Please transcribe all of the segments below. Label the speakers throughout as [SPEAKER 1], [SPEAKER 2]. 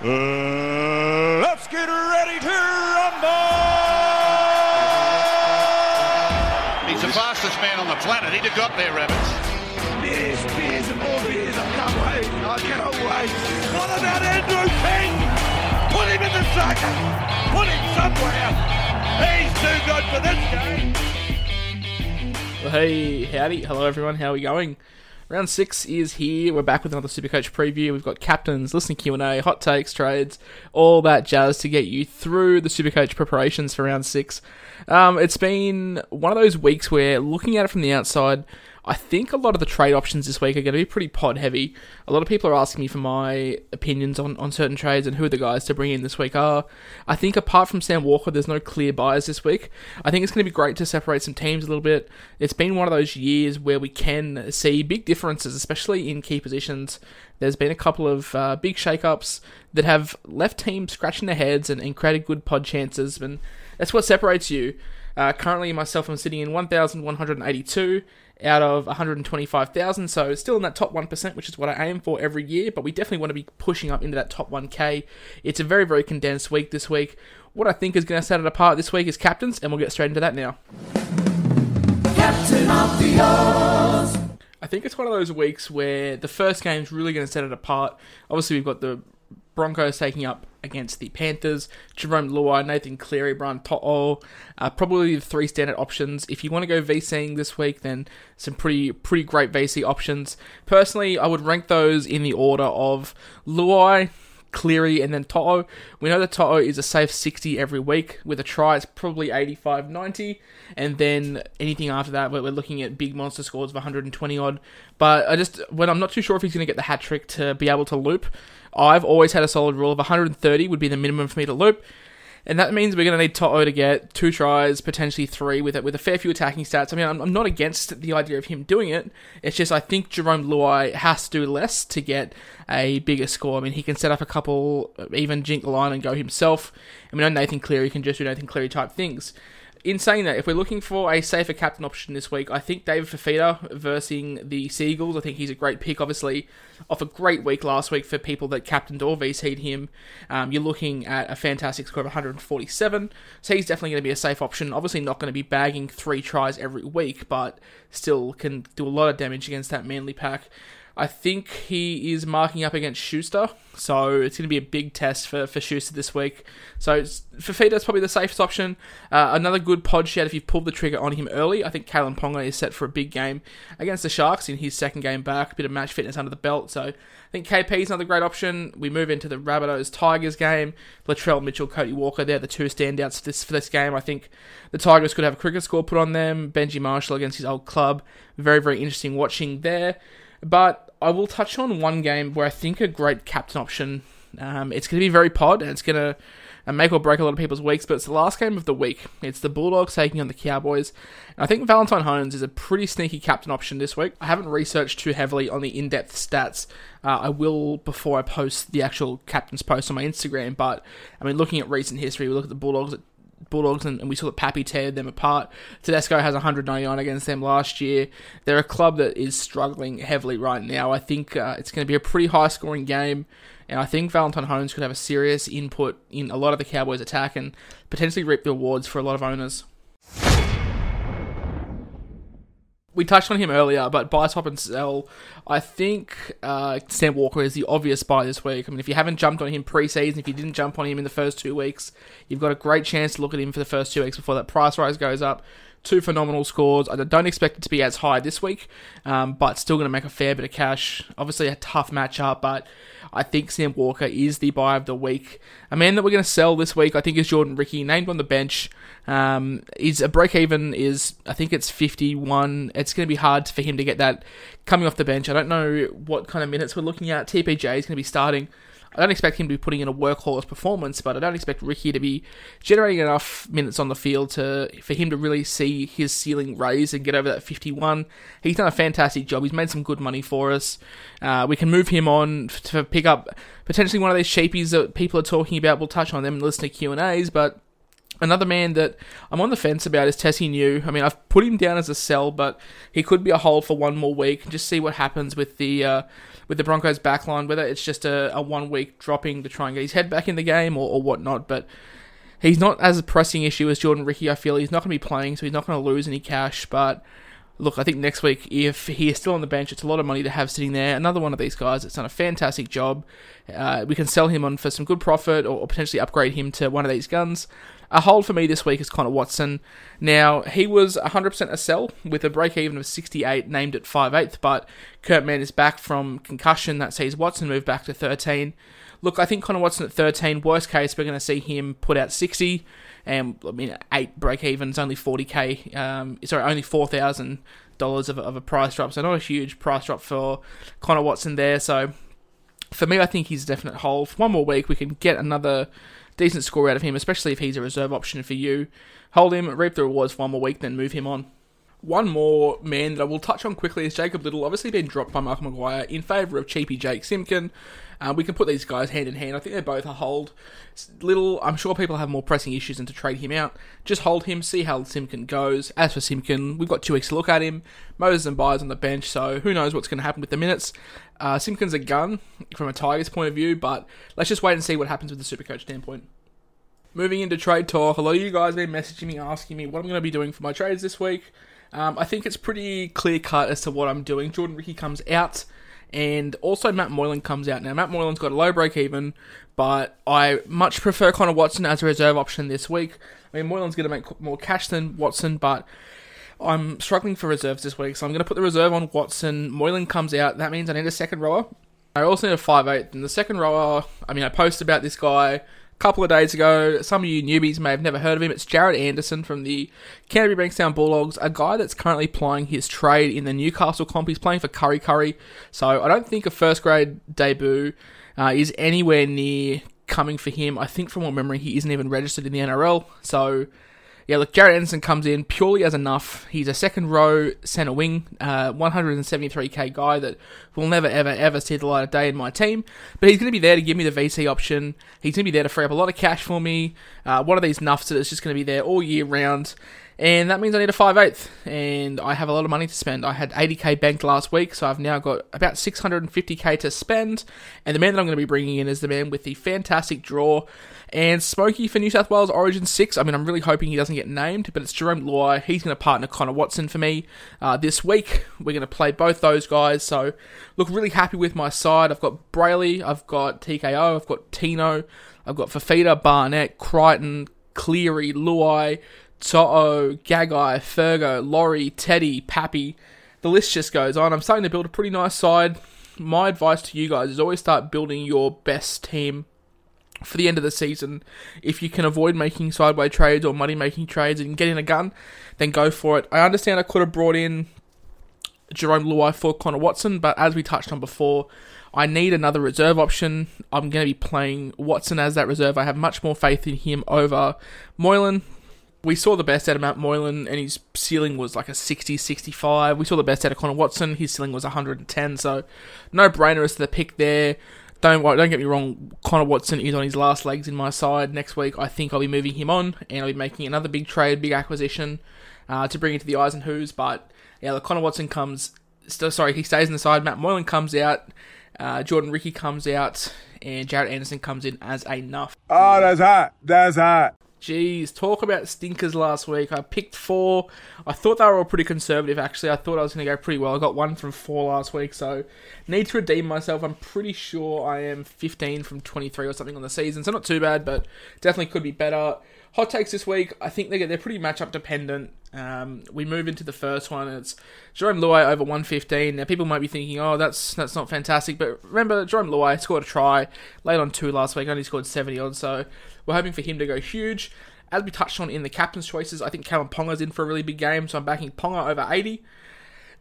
[SPEAKER 1] Uh, let's get ready to rumble!
[SPEAKER 2] He's the fastest man on the planet. He'd have got there, Rabbits.
[SPEAKER 1] Beers, beers, and more beers. I can't wait. I cannot wait. What about Andrew King? Put him in the second. Put him somewhere. He's too good for this game.
[SPEAKER 3] Well, hey, howdy. Hello, everyone. How are we going? Round six is here. We're back with another Supercoach preview. We've got captains, listening Q&A, hot takes, trades, all that jazz to get you through the Supercoach preparations for round six. Um, it's been one of those weeks where, looking at it from the outside, I think a lot of the trade options this week are going to be pretty pod heavy. A lot of people are asking me for my opinions on, on certain trades and who the guys to bring in this week are. I think apart from Sam Walker, there's no clear buyers this week. I think it's going to be great to separate some teams a little bit. It's been one of those years where we can see big differences, especially in key positions. There's been a couple of uh, big shake-ups that have left teams scratching their heads and, and created good pod chances, and that's what separates you. Uh, currently, myself, I'm sitting in 1,182 out of 125,000, so still in that top 1%, which is what I aim for every year, but we definitely want to be pushing up into that top 1k. It's a very, very condensed week this week. What I think is going to set it apart this week is captains, and we'll get straight into that now.
[SPEAKER 4] Captain of the Oz.
[SPEAKER 3] I think it's one of those weeks where the first game's really going to set it apart. Obviously, we've got the Broncos taking up against the Panthers. Jarome Luai, Nathan Cleary, Brian To'o, uh, probably the three standard options. If you want to go VCing this week, then some pretty pretty great VC options. Personally, I would rank those in the order of Luai, Cleary, and then Toto. We know that Toto is a safe 60 every week. With a try, it's probably 85 90. And then anything after that, we're looking at big monster scores of 120 odd. But I just, when I'm not too sure if he's going to get the hat trick to be able to loop, I've always had a solid rule of 130 would be the minimum for me to loop. And that means we're going to need To'o to get two tries, potentially three, with it with a fair few attacking stats. I mean, I'm, I'm not against the idea of him doing it. It's just I think Jarome Luai has to do less to get a bigger score. I mean, he can set up a couple, even jink the line and go himself. I mean, Nathan Cleary can just do Nathan Cleary type things in saying that, if we're looking for a safer captain option this week, I think David Fifita versus the Seagulls. I think he's a great pick, obviously, off a great week last week for people that captained or VC'd him. Um, you're looking at a fantastic score of 147, so he's definitely going to be a safe option. Obviously, not going to be bagging three tries every week, but still can do a lot of damage against that Manly pack. I think he is marking up against Schuster, so it's going to be a big test for, for Schuster this week. So Fifita's probably the safest option. Uh, another good pod shout if you've pulled the trigger on him early. I think Kalyn Ponga is set for a big game against the Sharks in his second game back. A bit of match fitness under the belt, so I think KP is another great option. We move into the Rabbitohs Tigers game. Latrell Mitchell, Cody Walker, they're the two standouts for this, for this game. I think the Tigers could have a cricket score put on them. Benji Marshall against his old club. Very, very interesting watching there. But I will touch on one game where I think a great captain option. Um, it's going to be very pod and it's going to uh, make or break a lot of people's weeks, but it's the last game of the week. It's the Bulldogs taking on the Cowboys. And I think Valentine Holmes is a pretty sneaky captain option this week. I haven't researched too heavily on the in depth stats. Uh, I will before I post the actual captain's post on my Instagram, but I mean, looking at recent history, we look at the Bulldogs at Bulldogs, and, and, we saw that Pappy teared them apart. Tedesco has 199 against them last year. They're a club that is struggling heavily right now. I think uh, it's going to be a pretty high scoring game, and I think Valentine Holmes could have a serious input in a lot of the Cowboys' attack and potentially reap the awards for a lot of owners we touched on him earlier, but buy, swap, and sell. I think uh, Sam Walker is the obvious buy this week. I mean, if you haven't jumped on him pre-season, if you didn't jump on him in the first two weeks, you've got a great chance to look at him for the first two weeks before that price rise goes up. Two phenomenal scores. I don't expect it to be as high this week, um, but still going to make a fair bit of cash. Obviously, a tough matchup, but I think Sam Walker is the buy of the week. A man that we're going to sell this week, I think, is Jordan Riki, named on the bench. Um, is a break even is I think it's 51. It's going to be hard for him to get that coming off the bench. I don't know what kind of minutes we're looking at. TPJ is going to be starting. I don't expect him to be putting in a workhorse performance, but I don't expect Riki to be generating enough minutes on the field to for him to really see his ceiling raise and get over that 51. He's done a fantastic job. He's made some good money for us. Uh, we can move him on to pick up potentially one of these sheepies that people are talking about. We'll touch on them and listen to Q and A's, but Another man that I'm on the fence about is Tesi Niu. I mean, I've put him down as a sell, but he could be a hold for one more week and just see what happens with the uh, with the Broncos backline, whether it's just a, a one week dropping to try and get his head back in the game or, or whatnot. But he's not as a pressing issue as Jordan Riki. I feel he's not going to be playing, so he's not going to lose any cash. But look, I think next week, if he is still on the bench, it's a lot of money to have sitting there. Another one of these guys that's done a fantastic job. Uh, we can sell him on for some good profit or, or potentially upgrade him to one of these guns. A hold for me this week is Connor Watson. Now, he was 100% a sell with a break even of 68, named at 5'8, but Kurt Mann is back from concussion. That sees Watson move back to 13. Look, I think Connor Watson at 13, worst case, we're going to see him put out 60. And I mean, eight break evens, only 40k, um, sorry, only $4,000 of, of a price drop. So, not a huge price drop for Connor Watson there. So, for me, I think he's a definite hold. For one more week, we can get another decent score out of him, especially if he's a reserve option for you. Hold him, reap the rewards for one more week, then move him on. One more man that I will touch on quickly is Jacob Liddle, obviously been dropped by Malcolm Maguire in favour of cheapy Jake Simpkin. Uh, we can put these guys hand in hand. I think they're both a hold. Liddle, I'm sure people have more pressing issues than to trade him out. Just hold him, see how Simpkin goes. As for Simpkin, we've got two weeks to look at him. Moses and Byers on the bench, so who knows what's going to happen with the minutes. Uh, Simpkin's a gun from a Tigers point of view, but let's just wait and see what happens with the Supercoach standpoint. Moving into trade talk, a lot of you guys have been messaging me asking me what I'm going to be doing for my trades this week. Um, I think it's pretty clear cut as to what I'm doing. Jordan Riki comes out and also Matt Moylan comes out now. Matt Moylan's got a low break even, but I much prefer Connor Watson as a reserve option this week. I mean, Moylan's going to make more cash than Watson, but I'm struggling for reserves this week, so I'm going to put the reserve on Watson. Moylan comes out. That means I need a second rower. I also need a 5'8", and the second rower, I mean, I post about this guy couple of days ago. Some of you newbies may have never heard of him. It's Jared Anderson from the Canterbury Bankstown Bulldogs, a guy that's currently plying his trade in the Newcastle comp. He's playing for Kurri Kurri, so I don't think a first grade debut uh, is anywhere near coming for him. I think from what memory, he isn't even registered in the NRL, so yeah, look, Jared Anderson comes in purely as enough. He's a second row centre wing, uh, 173k guy that will never, ever, ever see the light of day in my team. But he's going to be there to give me the VC option. He's going to be there to free up a lot of cash for me. Uh, one of these nuffs that's just going to be there all year round. And that means I need a 5 8 and I have a lot of money to spend. I had 80k banked last week, so I've now got about 650k to spend. And the man that I'm going to be bringing in is the man with the fantastic draw and Smokey for New South Wales Origin 6, I mean, I'm really hoping he doesn't get named, but it's Jarome Luai. He's going to partner Connor Watson for me uh, this week. We're going to play both those guys, so look really happy with my side. I've got Brailey, I've got TKO, I've got Tino, I've got Fifita, Barnett, Crichton, Cleary, Luai, To'o, Gagai, Fergo, Laurie, Teddy, Pappy. The list just goes on. I'm starting to build a pretty nice side. My advice to you guys is always start building your best team for the end of the season. If you can avoid making sideways trades or money making trades and getting a gun, then go for it. I understand I could have brought in Jarome Luai for Connor Watson, but as we touched on before, I need another reserve option. I'm going to be playing Watson as that reserve. I have much more faith in him over Moylan. We saw the best out of Matt Moylan, and his ceiling was like a 60 65. We saw the best out of Connor Watson, his ceiling was 110. So, no brainer as to the pick there don't don't get me wrong. Connor Watson is on his last legs in my side. Next week, I think I'll be moving him on, and I'll be making another big trade, big acquisition uh, to bring into the eyes and who's. But yeah, the Connor Watson comes. Sorry, he stays in the side. Matt Moylan comes out. Uh, Jordan Riki comes out, and Jared Anderson comes in as a nuff.
[SPEAKER 5] Oh, that's hot. That's hot.
[SPEAKER 3] Jeez, talk about stinkers last week. I picked four. I thought they were all pretty conservative, actually. I thought I was going to go pretty well. I got one from four last week, so need to redeem myself. I'm pretty sure I am 15 from 23 or something on the season, so not too bad, but definitely could be better. Hot takes this week, I think they're, they're pretty matchup dependent. Um, we move into the first one. It's Jarome Luai over 115. Now, people might be thinking, oh, that's that's not fantastic. But remember, Jarome Luai scored a try late on two last week, only scored 70 odd. So we're hoping for him to go huge. As we touched on in the captain's choices, I think Kalyn Ponga's in for a really big game. So I'm backing Ponga over 80.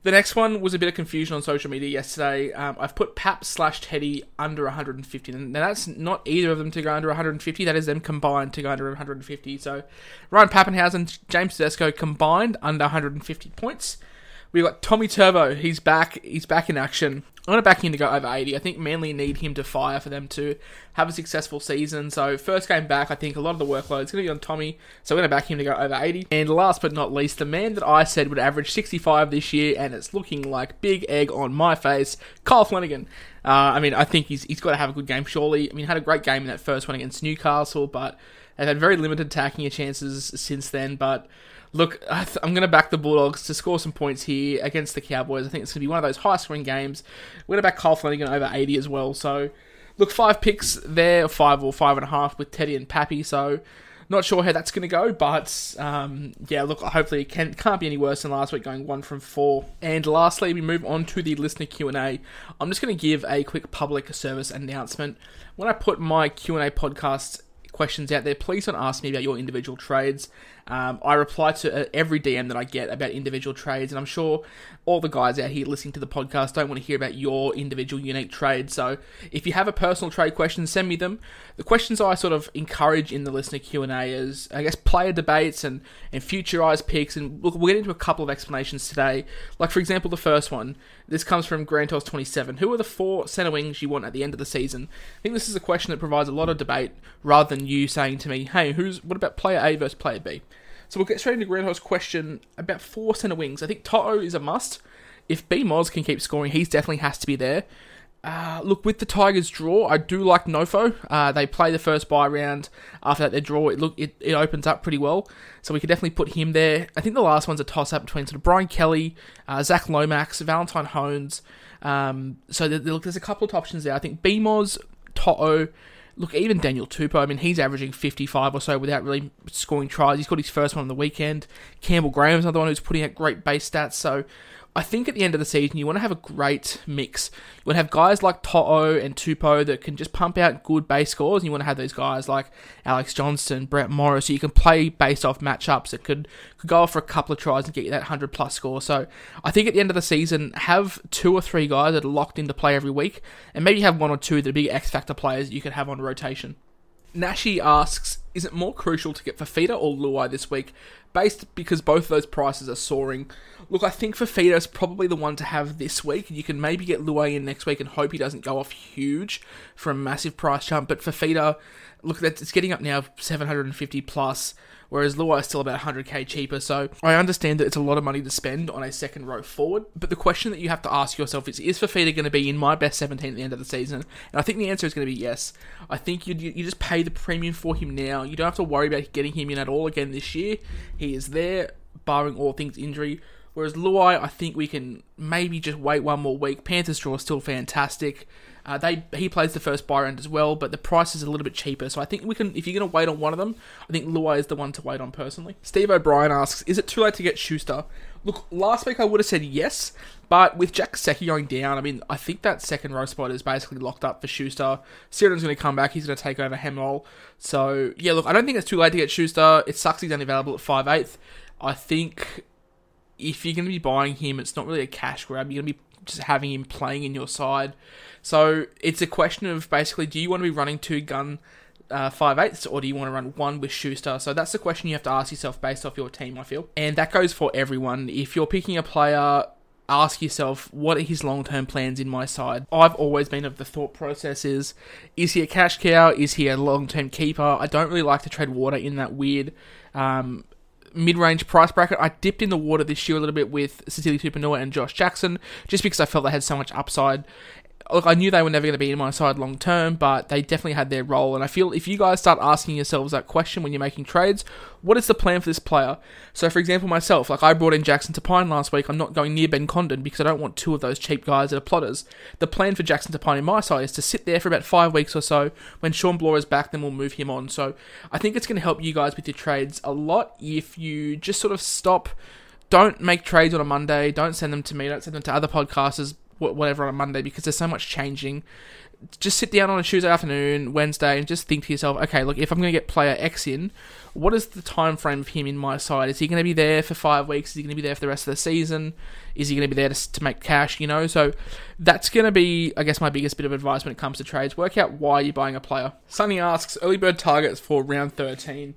[SPEAKER 3] The next one was a bit of confusion on social media yesterday. Um, I've put Pap slash Teddy under 150. And now that's not either of them to go under 150. That is them combined to go under 150. So Ryan Papenhuyzen, James Tedesco combined under 150 points. We've got Tommy Turbo. He's back. He's back in action. I'm going to back him to go over 80. I think Manly need him to fire for them to have a successful season. So, first game back, I think a lot of the workload is going to be on Tommy. So, we're going to back him to go over 80. And last but not least, the man that I said would average 65 this year, and it's looking like big egg on my face, Kyle Flanagan. Uh, I mean, I think he's, he's got to have a good game, surely. I mean, had a great game in that first one against Newcastle, but they've had very limited attacking chances since then. But Look, I am going to back the Bulldogs to score some points here against the Cowboys. I think it's going to be one of those high scoring games. We're going to back Kyle Flanagan over 80 as well. So, look, five picks there, five or five and a half with Teddy and Pappy. So, not sure how that's going to go, but um, yeah, look, hopefully it can, can't be any worse than last week, going one from four. And lastly, we move on to the listener Q and A. I'm just going to give a quick public service announcement. When I put my Q and A podcast questions out there, please don't ask me about your individual trades. Um, I reply to uh, every DM that I get about individual trades, and I'm sure all the guys out here listening to the podcast don't want to hear about your individual unique trade. So if you have a personal trade question, send me them. The questions I sort of encourage in the listener Q and A is, I guess, player debates and and futurized picks. And look, we'll get into a couple of explanations today. Like for example, the first one. This comes from Grantos 27. Who are the four center wings you want at the end of the season? I think this is a question that provides a lot of debate, rather than you saying to me, "Hey, who's what about player A versus player B?" So we'll get straight into Grandhost's question about four centre wings. I think Toto is a must. If B Moz can keep scoring, he definitely has to be there. Uh, look, with the Tigers' draw, I do like Nofo. Uh, they play the first bye round. After that, their draw, it look it, it opens up pretty well. So we could definitely put him there. I think the last one's a toss up between sort of Brian Kelly, uh, Zach Lomax, Valentine Holmes. Um, so there, look, there's a couple of options there. I think BMOS, Toto, look, even Daniel Tupou, I mean, he's averaging 55 or so without really scoring tries. He's got his first one on the weekend. Campbell Graham's another one who's putting out great base stats. So I think at the end of the season, you want to have a great mix. You want to have guys like Toto and Tupou that can just pump out good base scores. And you want to have those guys like Alex Johnston, Brett Morris, so you can play based off matchups that could, could go off for a couple of tries and get you that 100 plus score. So I think at the end of the season, have two or three guys that are locked into play every week, and maybe have one or two that are big X Factor players you could have on rotation. Nashi asks, is it more crucial to get Fifita or Luai this week, based because both of those prices are soaring? Look, I think Fifita is probably the one to have this week. You can maybe get Luai in next week and hope he doesn't go off huge for a massive price jump. But Fifita, look, it's getting up now 750 plus whereas Luai is still about 100k cheaper. So I understand that it's a lot of money to spend on a second row forward. But the question that you have to ask yourself is: Is Fifita going to be in my best 17 at the end of the season? And I think the answer is going to be yes. I think you you just pay the premium for him now. You don't have to worry about getting him in at all again this year. He is there, barring all things injury. Whereas Luai, I think we can maybe just wait one more week. Panthers draw is still fantastic. Uh, they he plays the first buy round as well, but the price is a little bit cheaper. So I think we can, if you're going to wait on one of them, I think Luai is the one to wait on personally. Steve O'Brien asks, is it too late to get Schuster? Look, last week I would have said yes, but with Jack Secchi going down, I mean, I think that second row spot is basically locked up for Schuster. Siren's going to come back. He's going to take over Hemel. So, yeah, look, I don't think it's too late to get Schuster. It sucks he's only available at 5'8". I think if you're going to be buying him, it's not really a cash grab. You're going to be just having him playing in your side. So it's a question of basically, do you want to be running two gun uh, five eighths, or do you want to run one with Schuster? So that's the question you have to ask yourself based off your team. I feel, and that goes for everyone. If you're picking a player. Ask yourself, what are his long term plans in my side? I've always been of the thought process is, is he a cash cow? Is he a long term keeper? I don't really like to trade water in that weird um, mid-range price bracket. I dipped in the water this year a little bit with Sitili Tupouniua and Josh Jackson, just because I felt they had so much upside look, I knew they were never going to be in my side long term, but they definitely had their role. And I feel if you guys start asking yourselves that question when you're making trades, what is the plan for this player? So, for example, myself, like I brought in Jackson Topine last week. I'm not going near Ben Condon because I don't want two of those cheap guys that are plotters. The plan for Jackson Topine in my side is to sit there for about five weeks or so. When Sean Blore is back, then we'll move him on. So, I think it's going to help you guys with your trades a lot if you just sort of stop. Don't make trades on a Monday. Don't send them to me. Don't send them to other podcasters whatever on a Monday because there's so much changing. Just sit down on a Tuesday afternoon, Wednesday, and just think to yourself, okay, look, if I'm going to get player X in, what is the time frame of him in my side? Is he going to be there for five weeks? Is he going to be there for the rest of the season? Is he going to be there to, to make cash? You know, so that's going to be, I guess, my biggest bit of advice when it comes to trades. Work out why you're buying a player. Sunny asks early bird targets for round 13.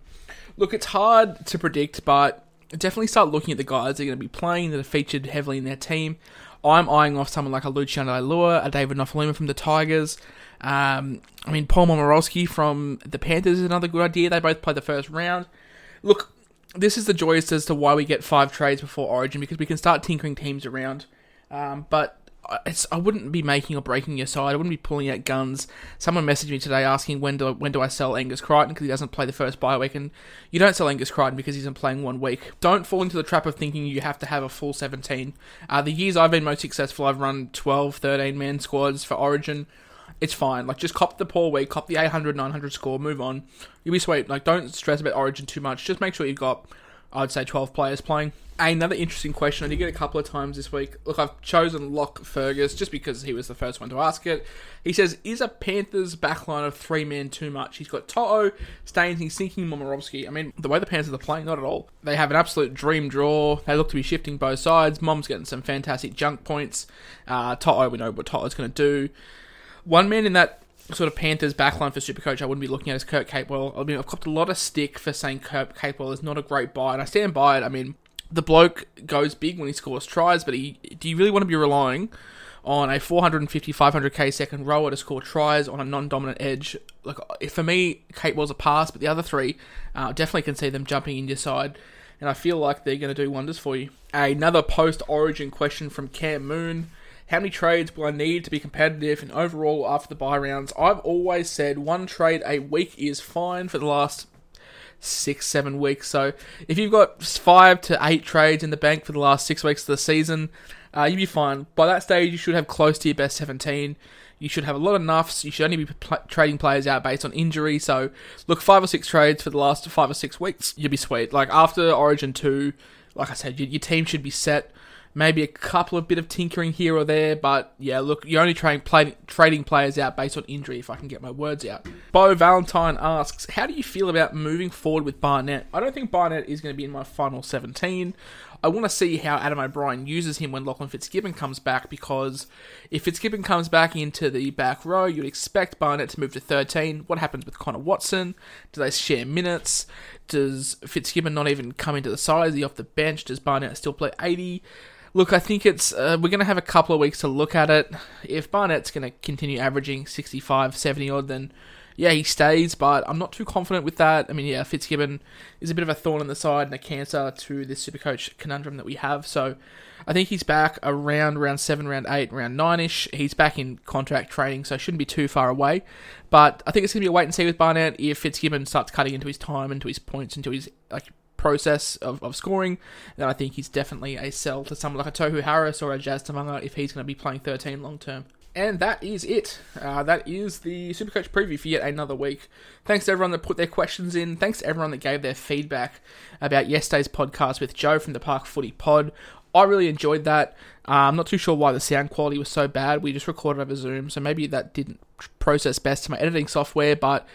[SPEAKER 3] Look, it's hard to predict, but definitely start looking at the guys that are going to be playing that are featured heavily in their team. I'm eyeing off someone like a Luciano Leilua, a David Nofoaluma from the Tigers. Um, I mean, Paul Momirovski from the Panthers is another good idea. They both play the first round. Look, this is the joyous as to why we get five trades before Origin because we can start tinkering teams around. Um, but it's, I wouldn't be making or breaking your side. I wouldn't be pulling out guns. Someone messaged me today asking when do I, when do I sell Angus Crichton because he doesn't play the first bye week, and you don't sell Angus Crichton because he's not playing one week. Don't fall into the trap of thinking you have to have a full 17. Uh, the years I've been most successful, I've run 12, 13 man squads for Origin. It's fine. Like just cop the poor week, cop the 800, 900 score, move on. You'll be sweet. Like don't stress about Origin too much. Just make sure you've got, I'd say, 12 players playing another interesting question. I did get a couple of times this week. Look, I've chosen Locke Fergus just because he was the first one to ask it. He says, Is a Panthers backline of three men too much? He's got Toto, Staines, he's sinking Momirovski. I mean, the way the Panthers are playing, not at all. They have an absolute dream draw. They look to be shifting both sides. Mom's getting some fantastic junk points. Uh, Toto, we know what Toto's going to do. One man in that sort of Panthers backline for Supercoach I wouldn't be looking at as Kurt Capewell. I mean, I've copped a lot of stick for saying Kurt Capewell is not a great buy, and I stand by it. I mean, the bloke goes big when he scores tries, but he do you really want to be relying on a 450, 500k second rower to score tries on a non-dominant edge? Like for me, was a pass, but the other three uh, definitely can see them jumping in your side, and I feel like they're going to do wonders for you. Another post-origin question from Cam Moon. How many trades will I need to be competitive and overall after the buy rounds? I've always said one trade a week is fine for the last six, seven weeks. So if you've got five to eight trades in the bank for the last six weeks of the season, uh, you'll be fine. By that stage, you should have close to your best 17. You should have a lot of nuffs. You should only be pl- trading players out based on injury. So look, five or six trades for the last five or six weeks, you'll be sweet. Like after Origin 2, like I said, your, your team should be set maybe a couple of bit of tinkering here or there, but yeah, look, you're only trading play, trading players out based on injury. If I can get my words out. Bo Valentine asks, how do you feel about moving forward with Barnett? I don't think Barnett is going to be in my final 17. I want to see how Adam O'Brien uses him when Lachlan Fitzgibbon comes back because if Fitzgibbon comes back into the back row, you'd expect Barnett to move to 13. What happens with Connor Watson? Do they share minutes? Does Fitzgibbon not even come into the side? Is he off the bench? Does Barnett still play 80? Look, I think it's uh, we're going to have a couple of weeks to look at it. If Barnett's going to continue averaging 65, 70 odd, then yeah, he stays, but I'm not too confident with that. I mean, yeah, Fitzgibbon is a bit of a thorn in the side and a cancer to this Supercoach conundrum that we have. So I think he's back around round seven, round eight, round nine ish. He's back in contract training, so shouldn't be too far away. But I think it's going to be a wait and see with Barnett if Fitzgibbon starts cutting into his time, into his points, into his like process of, of scoring, then I think he's definitely a sell to someone like a Tohu Harris or a Jazz Tevaga if he's going to be playing 13 long term. And that is it. Uh, that is the Supercoach preview for yet another week. Thanks to everyone that put their questions in. Thanks to everyone that gave their feedback about yesterday's podcast with Joe from the Park Footy Pod. I really enjoyed that. Uh, I'm not too sure why the sound quality was so bad. We just recorded over Zoom, so maybe that didn't process best to my editing software, but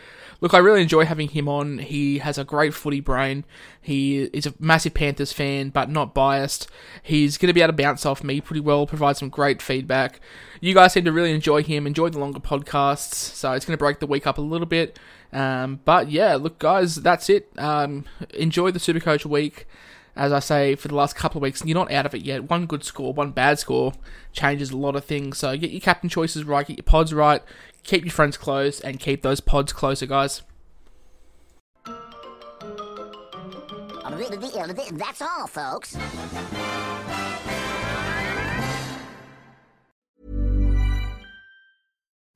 [SPEAKER 3] look, I really enjoy having him on. He has a great footy brain. He is a massive Panthers fan, but not biased. He's going to be able to bounce off me pretty well, provide some great feedback. You guys seem to really enjoy him, enjoy the longer podcasts, so it's going to break the week up a little bit. Um, but yeah, look, guys, that's it. Um, enjoy the Supercoach week. As I say, for the last couple of weeks, you're not out of it yet. One good score, one bad score changes a lot of things. So get your captain choices right, get your pods right, keep your friends close, and keep those pods closer, guys.
[SPEAKER 5] That's all, folks.